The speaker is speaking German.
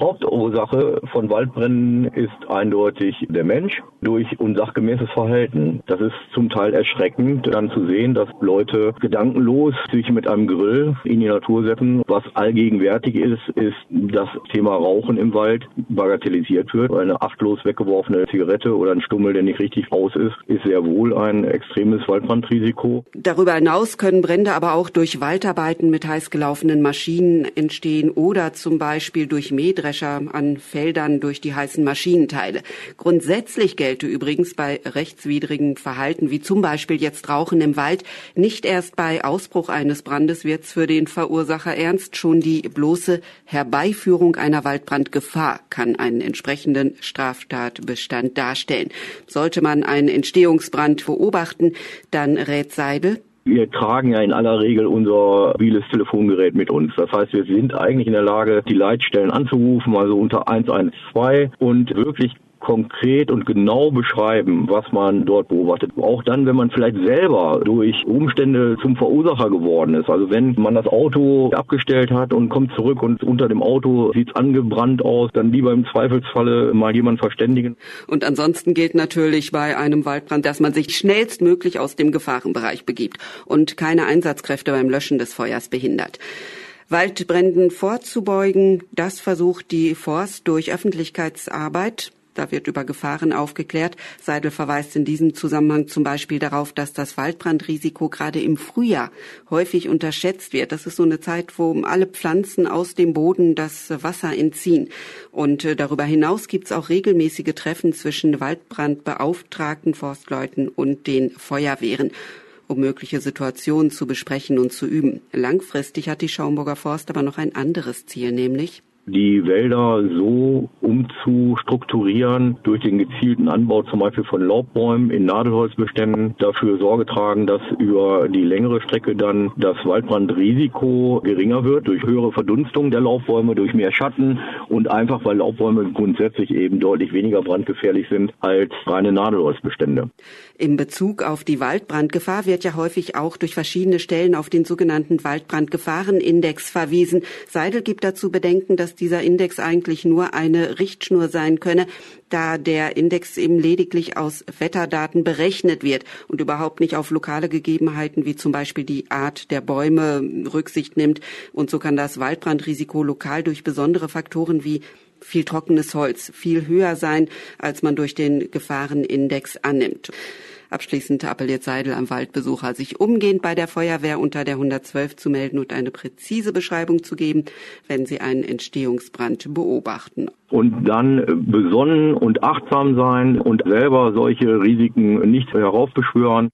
Hauptursache von Waldbränden ist eindeutig der Mensch durch unsachgemäßes Verhalten. Das ist zum Teil erschreckend, dann zu sehen, dass Leute gedankenlos sich mit einem Grill in die Natur setzen. Was allgegenwärtig ist, ist das Thema Rauchen im Wald bagatellisiert wird. Eine achtlos weggeworfene Zigarette oder ein Stummel, der nicht richtig aus ist, ist sehr wohl ein extremes Waldbrandrisiko. Darüber hinaus können Brände aber auch durch Waldarbeiten mit heiß gelaufenen Maschinen entstehen oder zum Beispiel durch Mähdrescher an Feldern durch die heißen Maschinenteile. Grundsätzlich gelte übrigens bei rechtswidrigem Verhalten, wie zum Beispiel jetzt Rauchen im Wald, nicht erst bei Ausbruch eines Brandes wird's für den Verursacher ernst. Schon die bloße Herbeiführung einer Waldbrandgefahr kann einen entsprechenden Straftatbestand darstellen. Sollte man einen Entstehungsbrand beobachten, dann rät Seidel, wir tragen ja in aller Regel unser mobiles Telefongerät mit uns. Das heißt, wir sind eigentlich in der Lage, die Leitstellen anzurufen, also unter 112 und wirklich konkret und genau beschreiben, was man dort beobachtet. Auch dann, wenn man vielleicht selber durch Umstände zum Verursacher geworden ist. Also wenn man das Auto abgestellt hat und kommt zurück und unter dem Auto sieht es angebrannt aus, dann lieber im Zweifelsfalle mal jemanden verständigen. Und ansonsten gilt natürlich bei einem Waldbrand, dass man sich schnellstmöglich aus dem Gefahrenbereich begibt und keine Einsatzkräfte beim Löschen des Feuers behindert. Waldbränden vorzubeugen, das versucht die Forst durch Öffentlichkeitsarbeit da wird über Gefahren aufgeklärt. Seidel verweist in diesem Zusammenhang zum Beispiel darauf, dass das Waldbrandrisiko gerade im Frühjahr häufig unterschätzt wird. Das ist so eine Zeit, wo alle Pflanzen aus dem Boden das Wasser entziehen. Und äh, darüber hinaus gibt es auch regelmäßige Treffen zwischen Waldbrandbeauftragten, Forstleuten und den Feuerwehren um mögliche Situationen zu besprechen und zu üben. Langfristig hat die Schaumburger Forst aber noch ein anderes Ziel, nämlich die Wälder so umzustrukturieren durch den gezielten Anbau zum Beispiel von Laubbäumen in Nadelholzbeständen, dafür Sorge tragen, dass über die längere Strecke dann das Waldbrandrisiko geringer wird durch höhere Verdunstung der Laubbäume, durch mehr Schatten und einfach weil Laubbäume grundsätzlich eben deutlich weniger brandgefährlich sind als reine Nadelholzbestände. In Bezug auf die Waldbrandgefahr wird ja häufig auch durch verschiedene Stellen auf den sogenannten Waldbrandgefahrenindex verwiesen. Seidel gibt dazu Bedenken, dass dieser Index eigentlich nur eine Richtschnur sein könne, da der Index eben lediglich aus Wetterdaten berechnet wird und überhaupt nicht auf lokale Gegebenheiten wie zum Beispiel die Art der Bäume Rücksicht nimmt. Und so kann das Waldbrandrisiko lokal durch besondere Faktoren wie viel trockenes Holz viel höher sein, als man durch den Gefahrenindex annimmt. Abschließend appelliert Seidel am Waldbesucher, sich umgehend bei der Feuerwehr unter der 112 zu melden und eine präzise Beschreibung zu geben, wenn sie einen Entstehungsbrand beobachten. Und dann besonnen und achtsam sein und selber solche Risiken nicht heraufbeschwören.